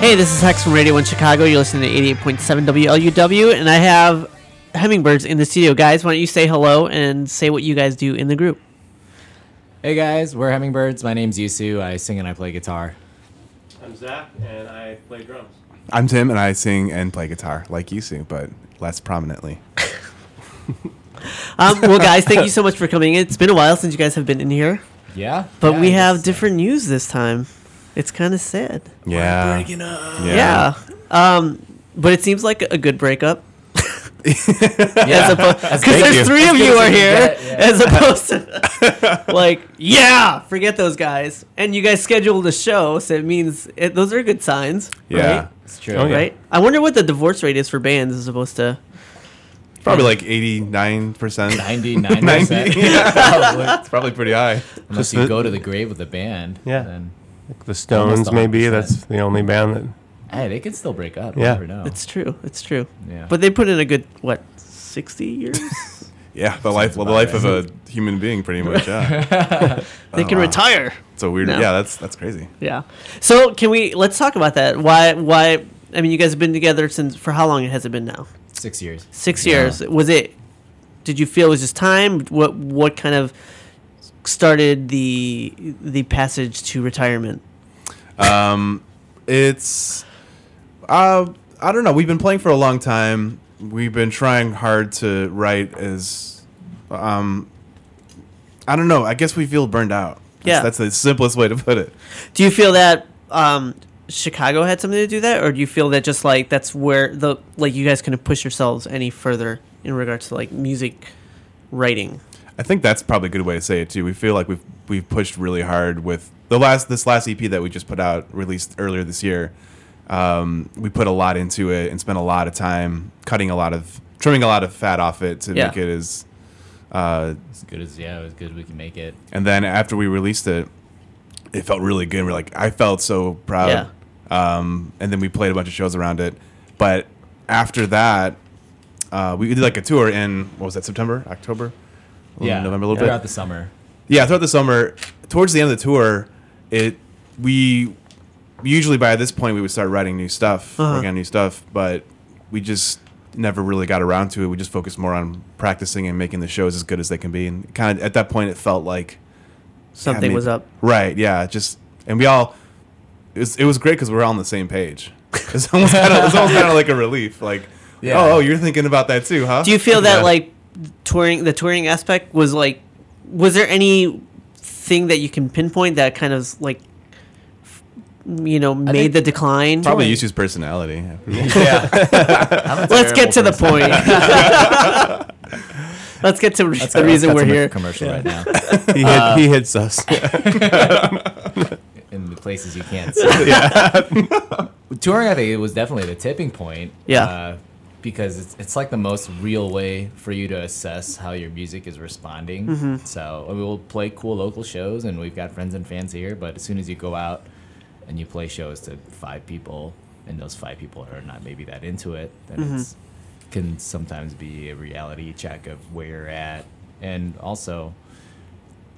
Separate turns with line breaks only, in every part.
Hey, this is Hex from Radio 1 Chicago. You're listening to 88.7 WLUW, and I have Hemmingbirds in the studio. Guys, why don't you say hello and say what you guys do in the group?
Hey guys, we're Hemmingbirds. My name's Yoo Soo. I sing and I play guitar.
I'm Zach, and I play drums.
I'm Tim, and I sing and play guitar like Yoo Soo, but less prominently.
Um, well, guys, thank you so much for coming in. It's been a while since you guys have been in here,
Yeah,
but
Yeah,
we
I
have
guess,
different news this time. It's kind of sad.
Yeah.
up.
Yeah. Um, but it seems like a good breakup.
Yeah,
Because
That's great.
there's three of you are here,
get, yeah.
as opposed to like, yeah, forget those guys. And you guys scheduled a show, so it means it, those are good signs.
Yeah.
Right?
It's true.
Oh, yeah.
right? I wonder what the divorce rate is for bands as opposed to.
Probably like 89%.
99
90.
percent.
It's probably pretty high.
Unless
Just
you
the-
go to the grave with the band.
Yeah.
Then,
The Stones,
Almost
maybe.
100%.
That's the only band that.
hey, they can still break up.
Yeah.
Never know.
It's true. It's true.
Yeah.
But they put in a good what, sixty years?
Yeah, the life, the life of a human being, pretty much. Yeah,
they
Oh,
can
wow.
retire.
it's a weird.
No.
Yeah, that's that's crazy.
Yeah. So can we let's talk about that? Why? Why? I mean, you guys have been together since for how long has it been now?
Six years.
Six
Yeah.
years. Was it? Did you feel it was just time? What What kind of started the the passage to retirement?
Um, it's, uh, I don't know. We've been playing for a long time. We've been trying hard to write as, um, I don't know. I guess we feel burned out. That's-
Yeah.
that's the simplest way to put it.
Do you feel that um, Chicago had something to do that, or do you feel that just like that's where the like you guys couldn't push yourselves any further in regards to like music writing?
I think that's probably a good way to say it too. We feel like we've we've pushed really hard with the last this last EP that we just put out, released earlier this year. Um, we put a lot into it and spent a lot of time cutting a lot of trimming a lot of fat off it to
Yeah.
make it as. Uh,
As good as yeah, as good as we can make it.
and then after we released it, it felt really good. We're like, I felt so proud.
Yeah.
Um, and then we played a bunch of shows around it. But after that, uh, we did like a tour in what was that September, October,
Yeah,
November a little bit
throughout the summer.
yeah throughout the summer towards the end of the tour it we usually by this point we would start writing new stuff
Uh-huh.
working on new stuff but we just never really got around to it we just focused more on practicing and making the shows as good as they can be and kind of at that point it felt like
Something
maybe-
was up.
right yeah just and we all it was, it was great because we were all on the same page it's almost kind it's almost kind of like a relief like
Yeah.
oh, oh you're thinking about that too huh
Do you feel that
Yeah.
like touring the touring aspect was like was there any thing that you can pinpoint that kind of like you know made the decline?
probably
touring-
Yoo Soo's personality
Yeah.
Let's get to the point. Let's get to
That's
the reason
that's
we're
a
here.
Commercial right now.
He, hit, he hits us.
in the places you can't see. yeah Touring, I think it was definitely the tipping point.
Yeah.
Uh, because it's, it's like the most real way for you to assess how your music is responding.
Mm-hmm.
So I mean, we'll play cool local shows, and we've got friends and fans here. But as soon as you go out and you play shows to five people, and those five people are not maybe that into it, then
Mm-hmm.
it's can sometimes be a reality check of where you're at, and also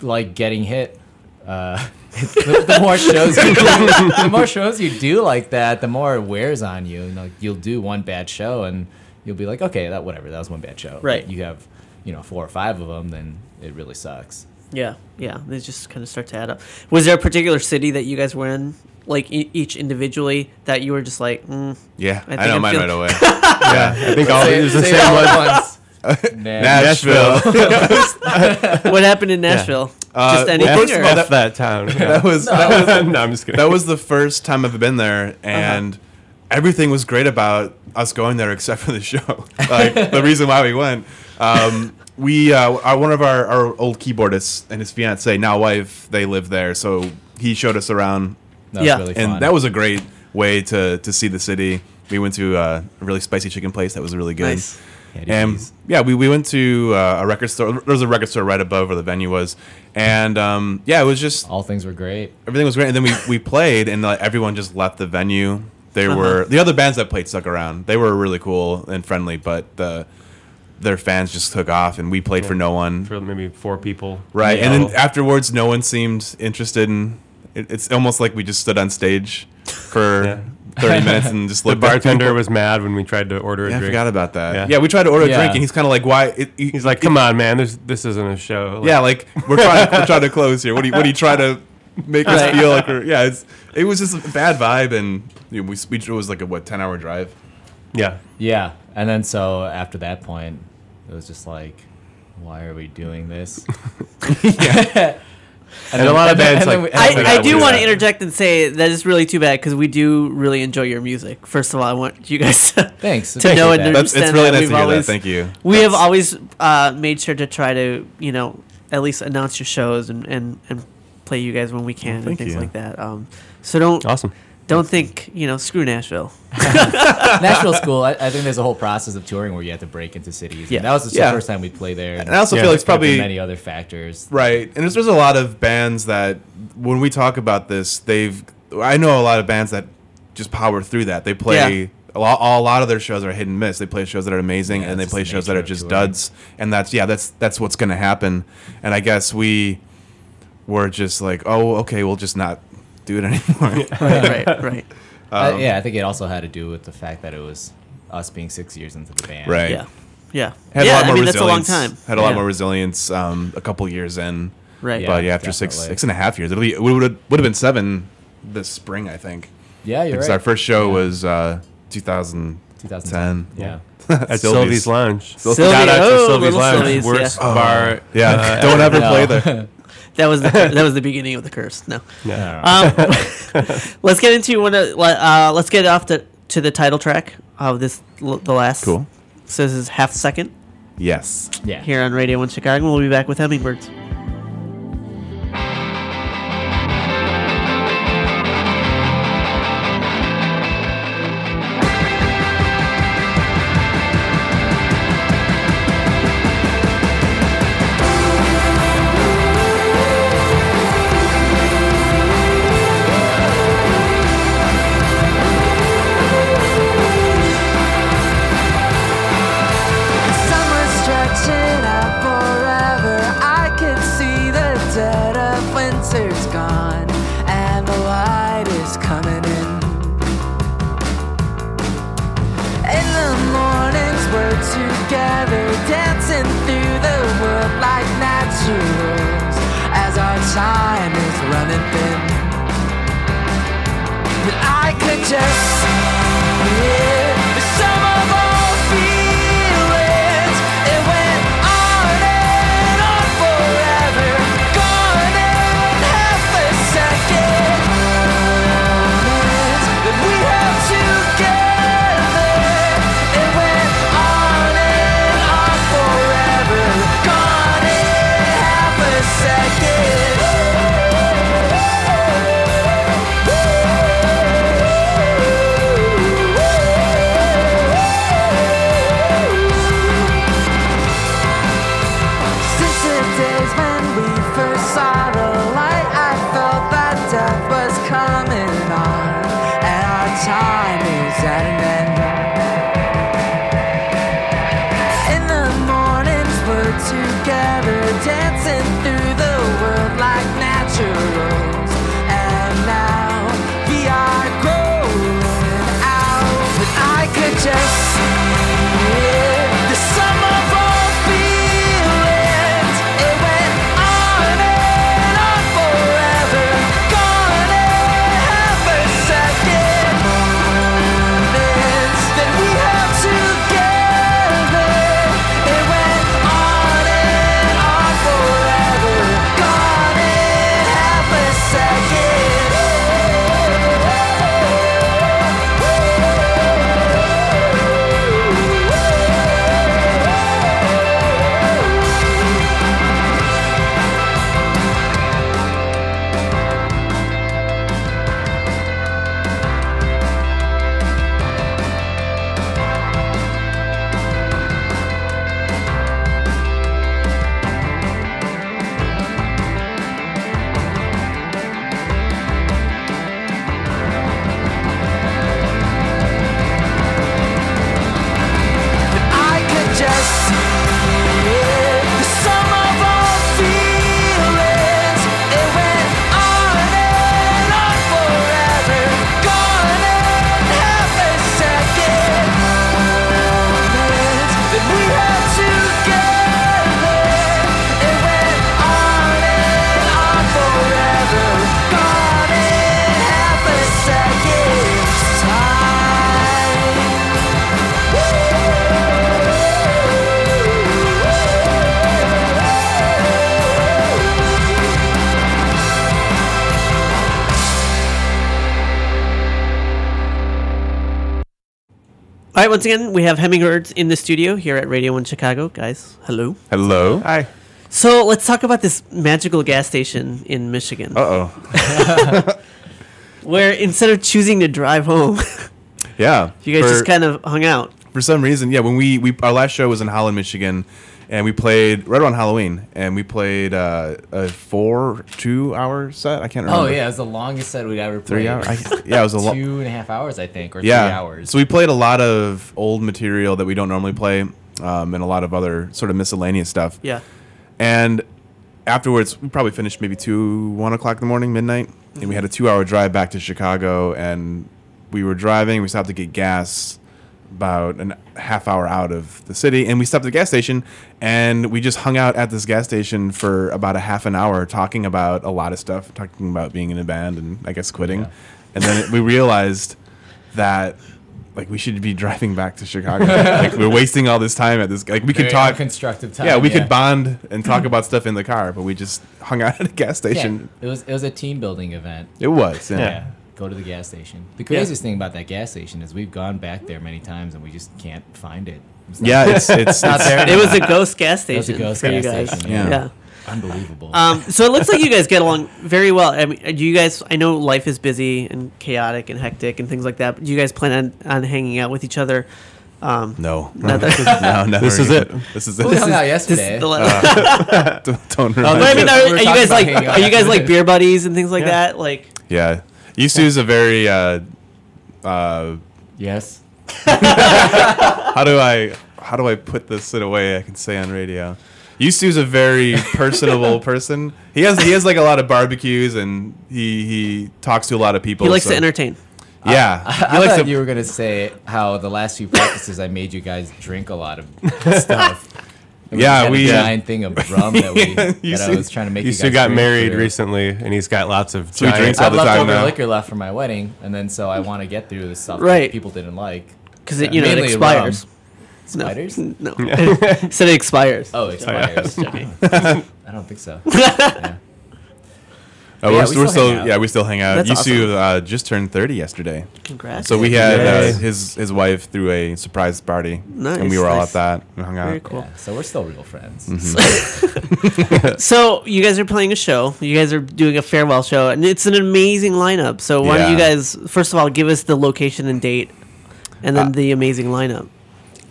like getting hit. Uh, the, the more shows you do, the more shows you do like that, the more it wears on you. And like you'll do one bad show, and you'll be like, okay, that whatever, that was one bad show. But
Right.
You have, you know, four or five of them, then it really sucks.
Yeah, yeah. They just kind of start to add up. Was there a particular city that you guys were in, like e- each individually, that you were just like, mm,
yeah
I
I, know
I'm
mine
feel-
right away
yeah, I think all
Say
it
it-
was the same
all
one.
at once.
Nashville.
what happened in Nashville?
Uh,
just
well,
anything?
first of
or-
all,
F that town.
that was that was
no, I'm just kidding.
that was the first time I've been there, and everything was great about us going there except for the show. Like the reason why we went. Um, we uh, our, one of our, our old keyboardists and his fiance, now wife, they live there, so he showed us around,
That was
Yeah.
really
and that was a great way to to see the city. We went to uh, a really spicy chicken place that was really good.
Nice.
Candy
And yeah, we, we went to uh, a record store. There was a record store right above where the venue was, and um, yeah, it was just
all things were great.
everything was great. And then we, we played, and like, everyone just left the venue. They
Uh-huh.
were the other bands that played stuck around. They were really cool and friendly, but the their fans just took off, and we played for no one.
for maybe four people.
Right,
Yeah.
and then afterwards, no one seemed interested in. It, it's almost like we just stood on stage for
Yeah.
Thirty minutes and just
The
looked at
bartender
people.
was mad when we tried to order a
Yeah, I
drink.
forgot about that.
Yeah.
Yeah, we tried to order a
Yeah.
drink, and he's kind of like, "Why?" It, he-
He's like, "Come on, man, this this isn't a show." Like,
Yeah, like we're trying, we're trying to close here. What do you, what do you try to make us
Right.
feel like? We're, yeah, it's it was just a bad vibe, and you know, we, we it was like a what ten hour drive.
yeah.
Yeah, and then so after that point, it was just like, why are we doing this?
And a lot of bands like.
we-
I, I do want to interject and say that is really too bad because we do really enjoy your music. First of all, I want you guys to,
Thanks.
to
appreciate
know and
that.
That's it's
understand
really
that
nice
we've
to hear
always
that. Thank you.
we have always uh, made sure to try to you know at least announce your shows and and, and play you guys when we can and things
you.
like that. Um, so don't
Awesome.
Don't think you know screw Nashville.
Nashville School. I, I think there's a whole process of touring where you have to break into cities.
Yeah.
and that was the
Yeah.
first time we played there.
And I also
Yeah.
feel it's
There
probably
many other factors.
Right, and there's, there's a lot of bands that when we talk about this, they've I know a lot of bands that just power through that. They play
Yeah.
a lot. A lot of their shows are hit and miss. They play shows that are amazing,
Yeah,
and they
it's
play
just the
shows that
nature
are
of
just
touring.
duds. And that's yeah, that's that's what's gonna happen. And I guess we were just like, oh, okay, we'll just not do it anymore.
right, right, right.
Uh,
Um,
yeah, I think it also had to do with the fact that it was us being six years into the band.
Right.
Yeah, yeah,
Had
yeah.
a lot
I
more
mean, that's a long
resilience.
time.
Had a lot
Yeah.
more resilience. Um, a couple years in,
Right.
Yeah.
but yeah, after six six and a half years, it'll be it would would have been seven this spring, I think.
Yeah, you're
Because
right.
our first show
Yeah.
was uh, 2010.
2010. Yeah.
At Sylvie's Lounge.
Sylvie-
Shout out to
oh,
Sylvie's Lounge.
Sylvie's,
Worst
yeah.
bar.
Yeah,
uh,
don't ever
No.
play there.
That was the that was the beginning of the curse. No.
Yeah.
Um, let's get into one. Of, uh, let's get off the to the title track of this the last.
Cool.
So this is half second
Yes.
Yeah.
here on Radio One Chicago. We'll be back with
Hemmingbirds. Together, dancing through the world like naturals, as our time is running thin. And I could just
right, once again, we have Hemmingbirds in the studio here at Radio One Chicago, guys. Hello.
Hello.
Hi.
So let's talk about this magical gas station in Michigan,
Uh oh.
where instead of choosing to drive home,
Yeah.
you guys
For-
just kind of hung out.
for some reason, yeah. When we, we our last show was in Holland, Michigan, and we played right around Halloween, and we played uh, a four two hour set. I can't remember.
Oh yeah, it was the longest set we'd ever played.
three hours. I, yeah, it was a lot.
Two and a half hours, I think, or
yeah.
three hours.
So we played a lot of old material that we don't normally play, um, and a lot of other sort of miscellaneous stuff.
Yeah.
And afterwards, we probably finished maybe two, one o'clock in the morning, midnight, and we had a two-hour drive back to Chicago. And we were driving. We stopped to get gas about a half hour out of the city, and we stopped at the gas station, and we just hung out at this gas station for about a half an hour, talking about a lot of stuff, talking about being in a band and I guess quitting.
Yeah.
And then we realized that. Like we should be driving back to Chicago. like we're wasting all this time at this. Like we could talk
constructive time.
yeah, we could bond and talk about stuff in the car, but we just hung out at a gas
Yeah,
station.
it was it was a team building event.
It was, yeah.
Yeah. Go to the gas station. The craziest thing about that gas station is we've gone back there many times and we just can't find it. It's not-
Yeah, it's it's,
not
it's-
there.
It was a ghost gas station.
It was a ghost gas station,
yeah.
yeah.
unbelievable.
Um, so it looks like you guys get along very well. I mean, do you guys? I know life is busy and chaotic and hectic and things like that. But do you guys plan on, on hanging out with each other? Um,
no,
No, that's-
no, never
This is it.
This is
we
it.
hung out yesterday.
is the la-
don't, don't
Oh,
But I mean,
me.
are, are you guys like are you guys like beer buddies and things like
Yeah.
that? Like,
Yeah, Yoo Soo's a very. Uh, uh,
yes.
how do I how do I put this in a way I can say on radio? Yoo Soo's a very personable person. He has he has like a lot of barbecues and he he talks to a lot of people.
he likes
so-
to entertain.
Yeah,
I,
he
I
likes
thought
to.
you were gonna say how the last few practices I made you guys drink a lot of stuff. And
Yeah,
had
we,
a giant thing of rum that we
You
that I was trying to make
You
you
still got married
for-
recently, and he's got lots of
So he
giant-
drinks
I
all
have
the time
leftover
now.
liquor left for my wedding, and then so I want to get through this stuff
Right.
that people didn't like.
Because it, you know, it expires.
rum. Spiders?
No, said it expires.
Oh, it expires.
Okay.
I don't think so. Yeah.
Uh,
Yeah,
we're,
we
we're
still
still
hang out.
yeah we still hang out.
That's
Yoo Soo uh, just turned thirty yesterday,
Congrats.
so we had uh, his his wife threw a surprise party,
Nice,
and we were all at that. We hung out.
Very cool.
Yeah, so we're still real friends.
So you guys are playing a show. You guys are doing a farewell show, and it's an amazing lineup. So why don't you guys first of all give us the location and date, and then
Uh,
the amazing lineup.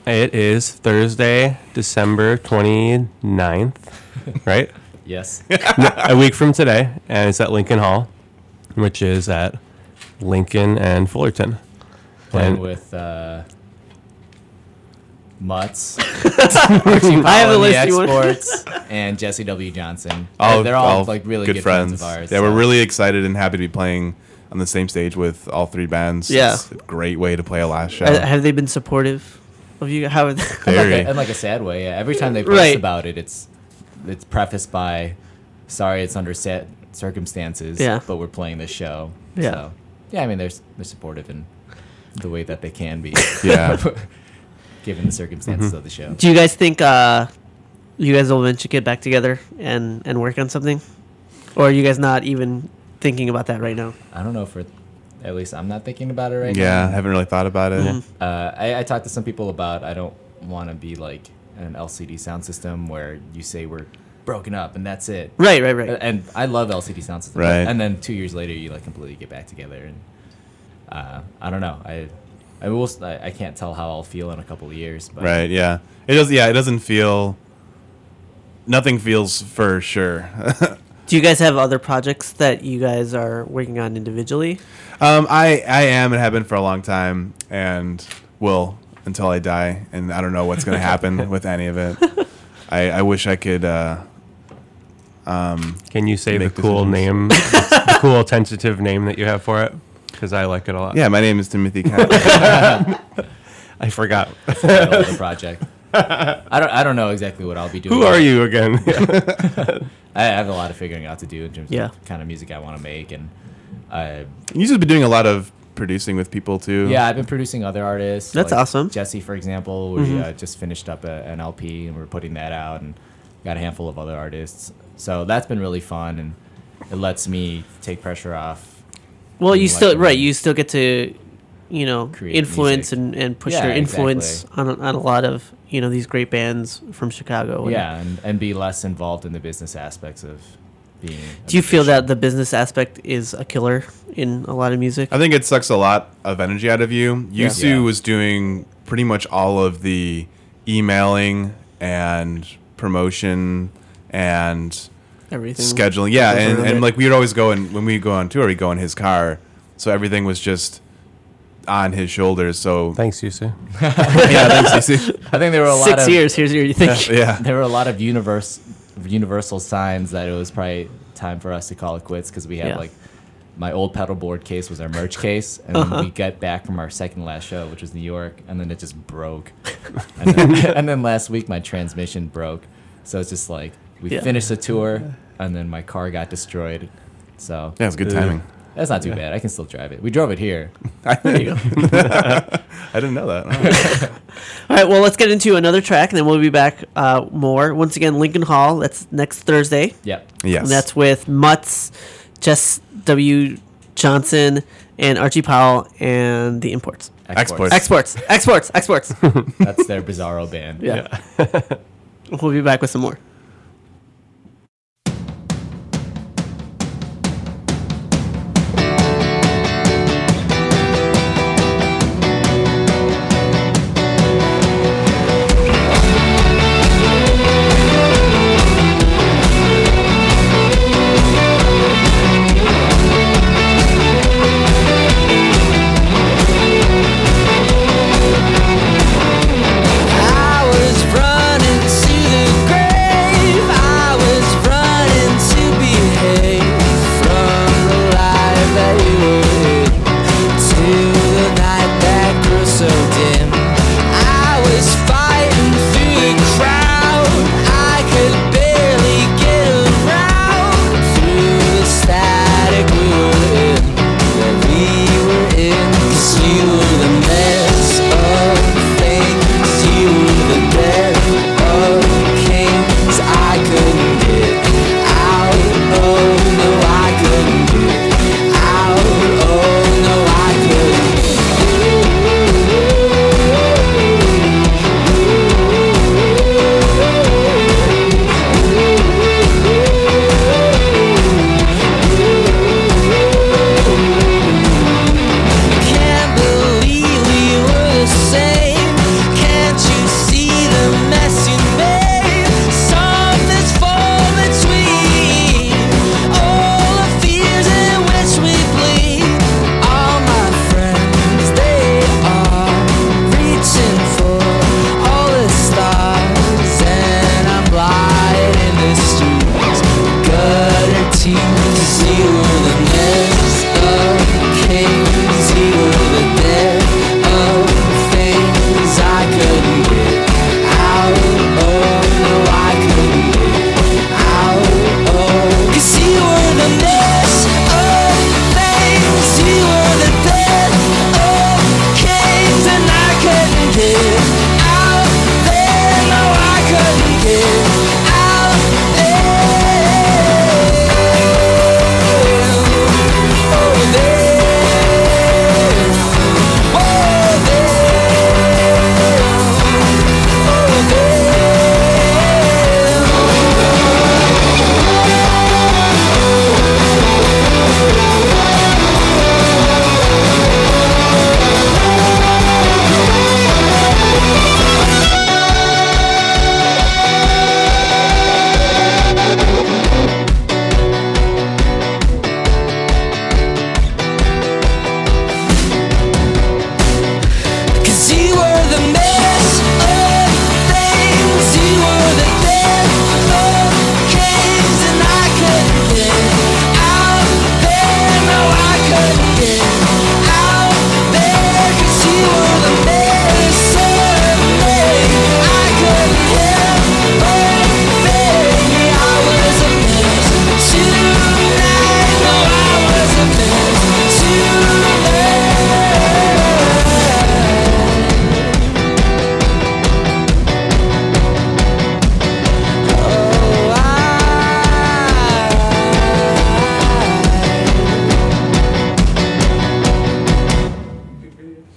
It is Thursday, December 29th, right?
Yes.
a week from today, and it's at Lincoln Hall, which is at Lincoln and Fullerton.
Playing
And-
with uh, Mutts,
I have a list. You want?
Exports, and Jesse W. Johnson.
All,
they're, they're all, like really good, friends. of ours.
Yeah,
so-
we're really excited and happy to be playing on the same stage with all three bands.
Yeah.
it's a great way to play a last show.
Uh, have they been supportive of you? How? Are they?
like,
Very.
a, in like a sad way. Yeah. Every time they post
Right.
about it, it's it's prefaced by, "Sorry, it's under set circumstances."
Yeah.
But we're playing this show.
Yeah.
So, yeah, I mean, they're they're supportive in the way that they can be.
Yeah.
Given the circumstances of the show.
Do you guys think uh, you guys will eventually get back together and and work on something, or are you guys not even thinking about that right now?
I don't know if we're, at least I'm not thinking about it right now.
yeah, I haven't really thought about it.
Mhm.
Uh, I, I talked to some people about I don't want to be like an LCD Soundsystem where you say we're broken up and that's it.
Right, right, right.
And I love LCD Soundsystems.
Right.
And then two years later, you like completely get back together, and uh, I don't know. I I will. I can't tell how I'll feel in a couple of years. But
Right. Yeah. It does. Yeah. It doesn't feel. Nothing feels for sure.
Do you guys have other projects that you guys are working on individually?
um, I I am and have been for a long time, and will until I die. And I don't know what's going to happen with any of it. I, I wish I could. Uh, um,
Can you say the
Make
cool
decisions.
name, the cool tentative name that you have for it? Because I like it a lot.
yeah, my name is Timothy. Cat-
I forgot.
that's the title of the project. I don't. I don't know exactly what I'll be doing.
Who are you again?
I have a lot of figuring out to do in terms
Yeah.
of kind of music I want to make, and I
you just been doing a lot of producing with people too.
Yeah, I've been producing other artists.
That's awesome.
Jesse, for example, we
Mhm.
uh, just finished up a, an LP and we're putting that out, and got a handful of other artists. So that's been really fun, and it lets me take pressure off.
Well, you still right. You still get to you know
Create
influence
music.
and, and push
Yeah,
their influence
exactly.
on, a- on a lot of you know these great bands from Chicago. And
yeah, and, and be less involved in the business aspects of being.
Do you feel that the business aspect is a killer in a lot of music?
I think it sucks a lot of energy out of you. Yoo Soo
Yeah.
was doing pretty much all of the emailing and promotion and
Everything
scheduling. Yeah, and, and like we would always go and when we go on tour, we go in his car, so everything was just on his shoulders. So
Thanks, Yoo Soo.
yeah, thanks, Yoo Soo.
I think there were a lot
six
of
years. Here's your thing.
Yeah,
there were a lot of universe universal signs that it was probably time for us to call it quits because we had
Yeah.
like my old pedal board case was our merch case and
Uh-huh.
then we got back from our second last show which was new york and then it just broke and, then, and then last week my transmission broke so it's just like we
Yeah.
finished the tour and then my car got destroyed so
yeah, it's good timing.
That's not too bad i can still drive it we drove it here
There you go.
I didn't know that.
All right, well, let's get into another track, and then we'll be back uh, more. Once again, Lincoln Hall. That's next Thursday.
yep
yes,
And that's with Mutts, Jesse W. Johnson, and Archie Powell, and the Imports.
Exports.
Exports, exports, exports.
that's their bizarro band
Yeah. we'll be back with some more.
see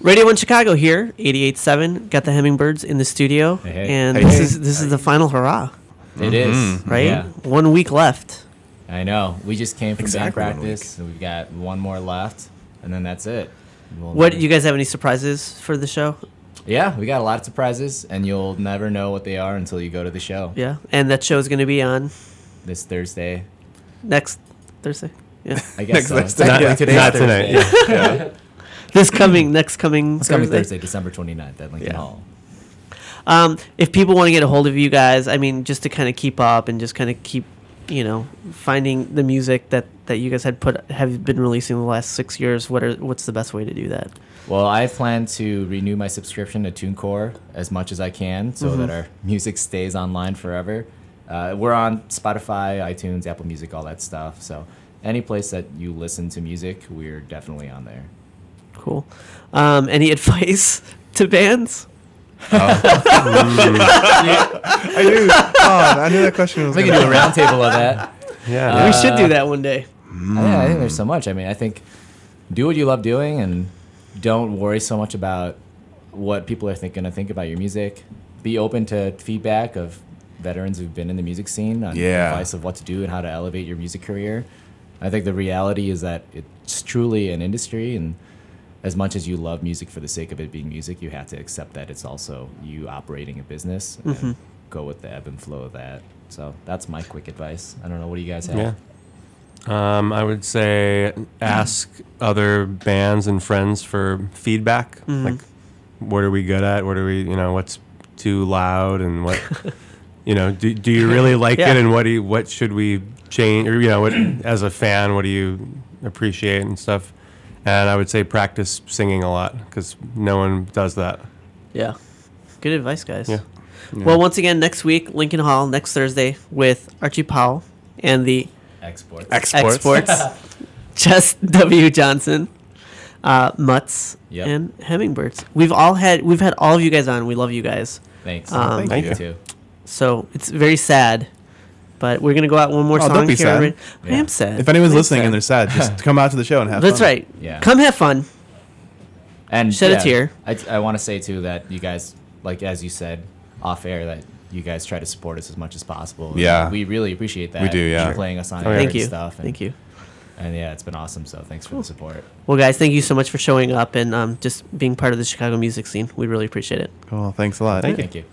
Radio One Chicago here, 88.7. Got the Hemmingbirds in the studio,
Hey, hey.
and
Hey,
this
hey.
is this is the final hurrah,
It is
Mm-hmm.
right?
Yeah,
One week left.
I know. We just came from
Exactly
band practice, and we've got one more left, and then that's it. We'll
What
never-
you guys have any surprises for the show?
Yeah, we got a lot of surprises, and you'll never know what they are until you go to the show
Yeah, and that show is going to be on
this Thursday.
next Thursday. Yeah,
I guess
Next
so.
Thursday.
Technically
Not-
today's
not
Thursday.
tonight,
this coming next coming
It's coming
Thursday.
December 29th at Lincoln
Yeah.
Hall.
Um, if people want to get a hold of you guys, I mean, just to kind of keep up and just kind of keep, you know, finding the music that that you guys had put have been releasing the last six years. What are what's the best way to do that?
Well, I plan to renew my subscription to TuneCore as much as I can so that our music stays online forever. Uh, we're on Spotify, iTunes, Apple Music, all that stuff. So any place that you listen to music, we're definitely on there.
Cool. Um, any advice to bands?
I knew. Oh, I knew that question was
We
going
can do a roundtable of that.
Yeah.
we should do that one day.
Yeah, I think there's so much. I mean, I think do what you love doing and don't worry so much about what people are think, gonna think about your music. Be open to feedback of veterans who've been in the music scene on
Yeah.
advice of what to do and how to elevate your music career. I think the reality is that it's truly an industry, and as much as you love music for the sake of it being music, you have to accept that it's also you operating a business and go with the ebb and flow of that. So that's my quick advice. I don't know. What do you guys have?
Yeah. Um, I would say ask other bands and friends for feedback. Like, what are we good at? What are we, you know, what's too loud and what, you know, do, do you really like
Yeah.
it and what do you, what should we change or, you know, what, as a fan, what do you appreciate and stuff? And I would say practice singing a lot because no one does that.
Yeah. Good advice, guys.
Yeah.
Well, once again, next week, Lincoln Hall, next Thursday, with Archie Powell and the
Exports.
Exports.
exports, Jesse W. Johnson, uh, Mutts,
Yep.
and Hemmingbirds. We've all had we've had all of you guys on. We love you guys.
Thanks.
Um,
Thank
you.
too.
So it's very sad, but we're gonna go out one more
Oh,
song.
don't be
here,
sad.
everybody. I
Yeah.
am sad.
If anyone's
I'm
listening
sad.
and they're sad, just come out to the show and have fun.
That's
fun.
right.
Yeah.
Come have fun.
And
Shed a tear.
I, I want to say too that you guys, like as you said off air, that you guys try to support us as much as possible. And
Yeah.
we really appreciate that.
We do, yeah.
For playing us on
Oh,
air.
Thank
and
you.
stuff. And,
Thank you.
And yeah, it's been awesome. So thanks for the support.
Well, guys, thank you so much for showing up and um, just being part of the Chicago music scene. We really appreciate it.
Cool. Thanks a lot.
Thank you.
Thank you.